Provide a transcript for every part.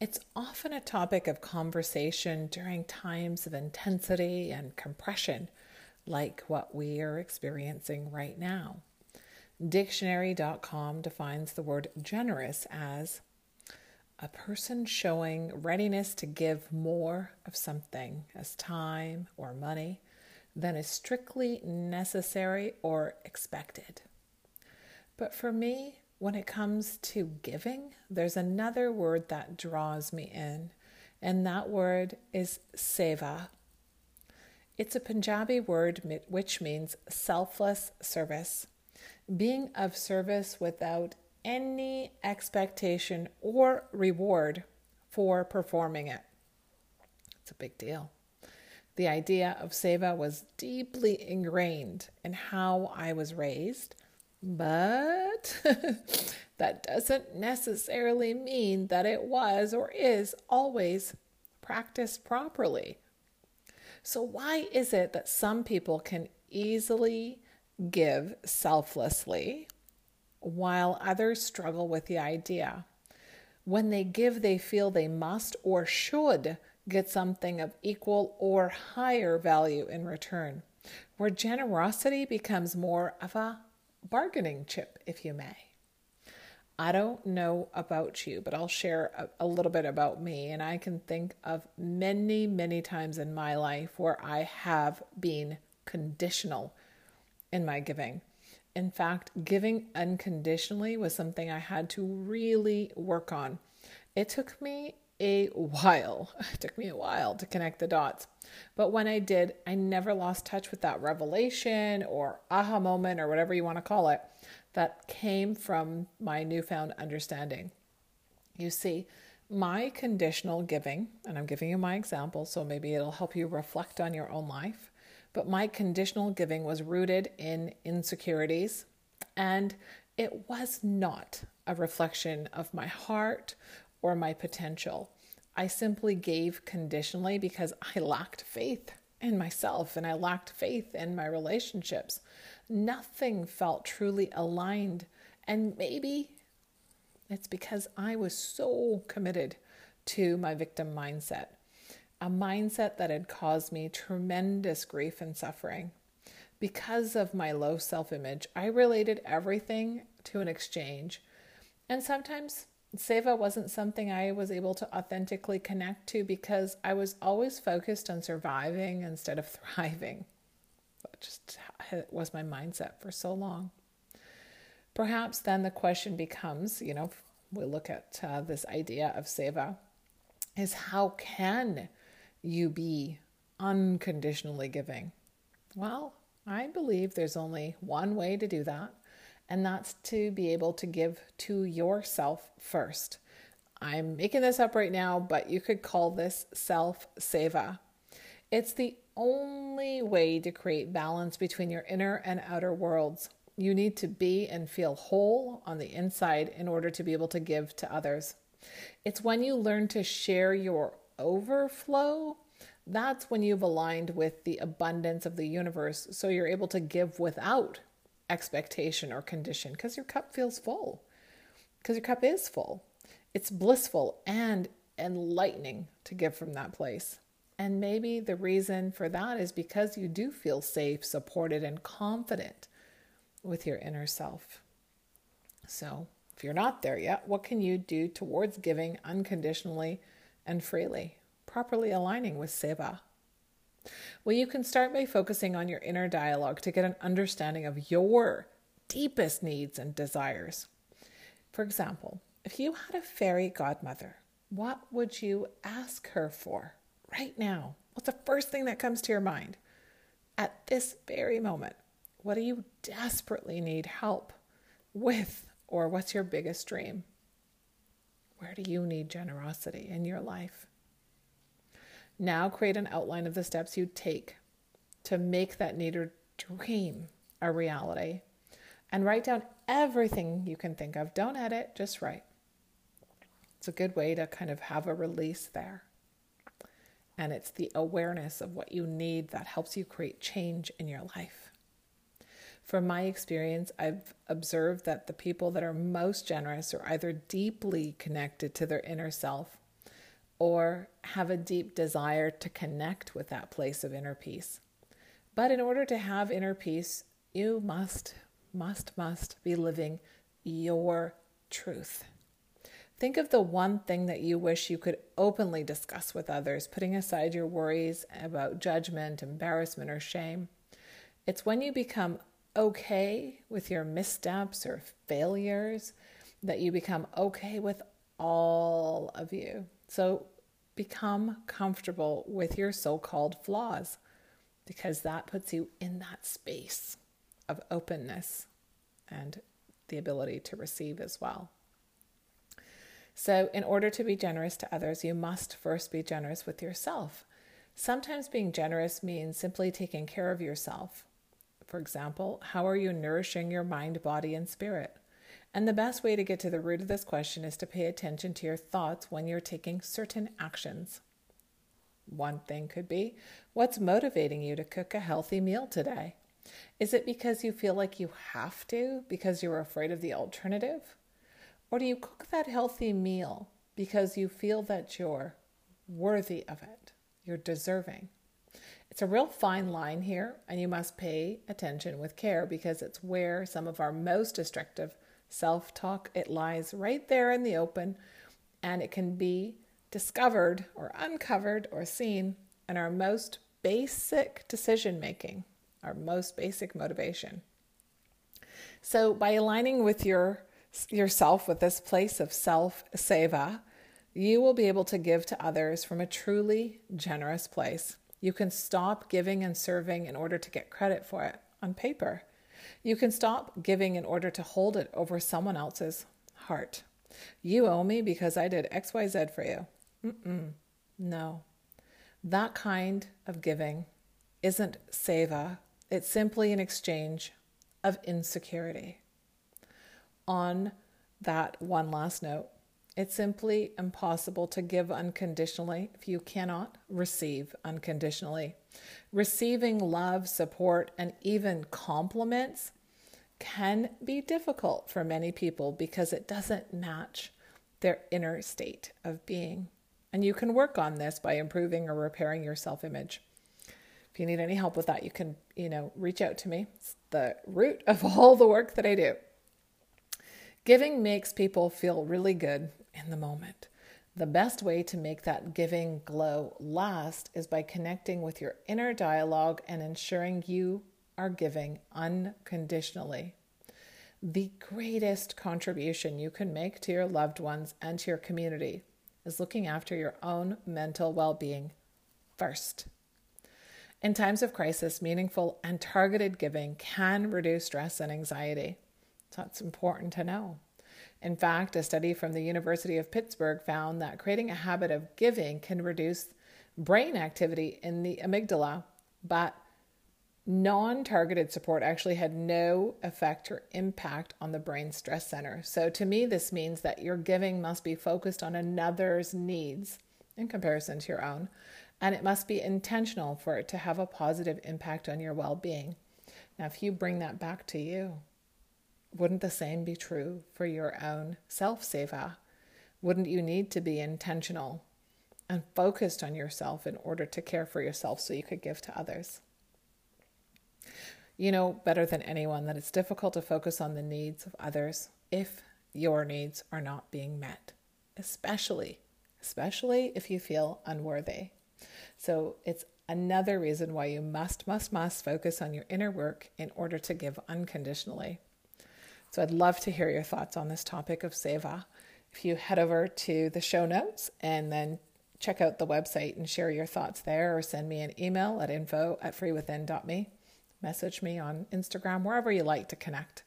It's often a topic of conversation during times of intensity and compression, like what we are experiencing right now. Dictionary.com defines the word generous as a person showing readiness to give more of something as time or money than is strictly necessary or expected. But for me, when it comes to giving, there's another word that draws me in, and that word is seva. It's a Punjabi word which means selfless service, being of service without any expectation or reward for performing it. It's a big deal. The idea of seva was deeply ingrained in how I was raised but that doesn't necessarily mean that it was or is always practiced properly. So, why is it that some people can easily give selflessly while others struggle with the idea? When they give, they feel they must or should get something of equal or higher value in return, where generosity becomes more of a bargaining chip, if you may. I don't know about you, but I'll share a, a, little bit about me. And I can think of many, many times in my life where I have been conditional in my giving. In fact, giving unconditionally was something I had to really work on. It took me a while. It took me a while to connect the dots. But when I did, I never lost touch with that revelation or aha moment or whatever you want to call it that came from my newfound understanding. You see, my conditional giving, and I'm giving you my example, so maybe it'll help you reflect on your own life. But my conditional giving was rooted in insecurities, and it was not a reflection of my heart or my potential. I simply gave conditionally because I lacked faith in myself and I lacked faith in my relationships. Nothing felt truly aligned. And maybe it's because I was so committed to my victim mindset, a mindset that had caused me tremendous grief and suffering. Because of my low self image, I related everything to an exchange. And sometimes Seva wasn't something I was able to authentically connect to because I was always focused on surviving instead of thriving. That just was my mindset for so long. Perhaps then the question becomes you know, we look at uh, this idea of Seva, is how can you be unconditionally giving? Well, I believe there's only one way to do that, and that's to be able to give to yourself first. I'm making this up right now, but you could call this self seva. It's the only way to create balance between your inner and outer worlds. You need to be and feel whole on the inside in order to be able to give to others. It's when you learn to share your overflow that's when you've aligned with the abundance of the universe so you're able to give without expectation or condition because your cup feels full. Because your cup is full. It's blissful and enlightening to give from that place. And maybe the reason for that is because you do feel safe, supported, and confident with your inner self. So, if you're not there yet, what can you do towards giving unconditionally and freely, properly aligning with Seva? Well, you can start by focusing on your inner dialogue to get an understanding of your deepest needs and desires. For example, if you had a fairy godmother, what would you ask her for right now? What's the first thing that comes to your mind? At this very moment, what do you desperately need help with, or what's your biggest dream? Where do you need generosity in your life? Now create an outline of the steps you take to make that need dream a reality and write down everything you can think of. Don't edit, just write. It's a good way to kind of have a release there. And it's the awareness of what you need that helps you create change in your life. From my experience, I've observed that the people that are most generous are either deeply connected to their inner self or have a deep desire to connect with that place of inner peace. But in order to have inner peace, you must, must, must be living your truth. Think of the one thing that you wish you could openly discuss with others, putting aside your worries about judgment, embarrassment, or shame. It's when you become okay with your missteps or failures that you become okay with all of you. So become comfortable with your so called flaws because that puts you in that space of openness and the ability to receive as well. So, in order to be generous to others, you must first be generous with yourself. Sometimes being generous means simply taking care of yourself. For example, how are you nourishing your mind, body, and spirit? And the best way to get to the root of this question is to pay attention to your thoughts when you're taking certain actions. One thing could be what's motivating you to cook a healthy meal today? Is it because you feel like you have to because you're afraid of the alternative? Or do you cook that healthy meal because you feel that you're worthy of it? You're deserving. It's a real fine line here, and you must pay attention with care because it's where some of our most destructive self talk it lies right there in the open, and it can be discovered or uncovered or seen in our most basic decision making, our most basic motivation. So, by aligning with your yourself with this place of self seva, you will be able to give to others from a truly generous place. You can stop giving and serving in order to get credit for it on paper. You can stop giving in order to hold it over someone else's heart. You owe me because I did XYZ for you. Mm-mm. No. That kind of giving isn't seva, it's simply an exchange of insecurity on that one last note. It's simply impossible to give unconditionally if you cannot receive unconditionally. Receiving love, support, and even compliments can be difficult for many people because it doesn't match their inner state of being. And you can work on this by improving or repairing your self image. If you need any help with that, you can, you know, reach out to me. It's the root of all the work that I do. Giving makes people feel really good in the moment. The best way to make that giving glow last is by connecting with your inner dialogue and ensuring you are giving unconditionally. The greatest contribution you can make to your loved ones and to your community is looking after your own mental well being first. In times of crisis, meaningful and targeted giving can reduce stress and anxiety. So it's important to know. In fact, a study from the University of Pittsburgh found that creating a habit of giving can reduce brain activity in the amygdala, but non targeted support actually had no effect or impact on the brain stress center. So, to me, this means that your giving must be focused on another's needs in comparison to your own, and it must be intentional for it to have a positive impact on your well being. Now, if you bring that back to you, wouldn't the same be true for your own self seva? Wouldn't you need to be intentional and focused on yourself in order to care for yourself so you could give to others? You know better than anyone that it's difficult to focus on the needs of others if your needs are not being met, especially especially if you feel unworthy. So it's another reason why you must must must focus on your inner work in order to give unconditionally. So I'd love to hear your thoughts on this topic of Seva. If you head over to the show notes and then check out the website and share your thoughts there, or send me an email at info at freewithin.me, message me on Instagram, wherever you like to connect,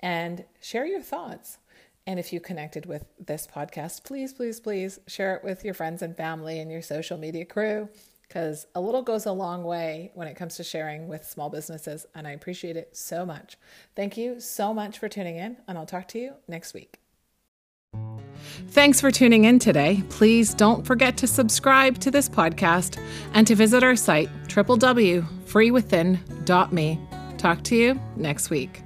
and share your thoughts. And if you connected with this podcast, please, please, please share it with your friends and family and your social media crew because a little goes a long way when it comes to sharing with small businesses. And I appreciate it so much. Thank you so much for tuning in, and I'll talk to you next week. Thanks for tuning in today. Please don't forget to subscribe to this podcast and to visit our site, www.freewithin.me. Talk to you next week.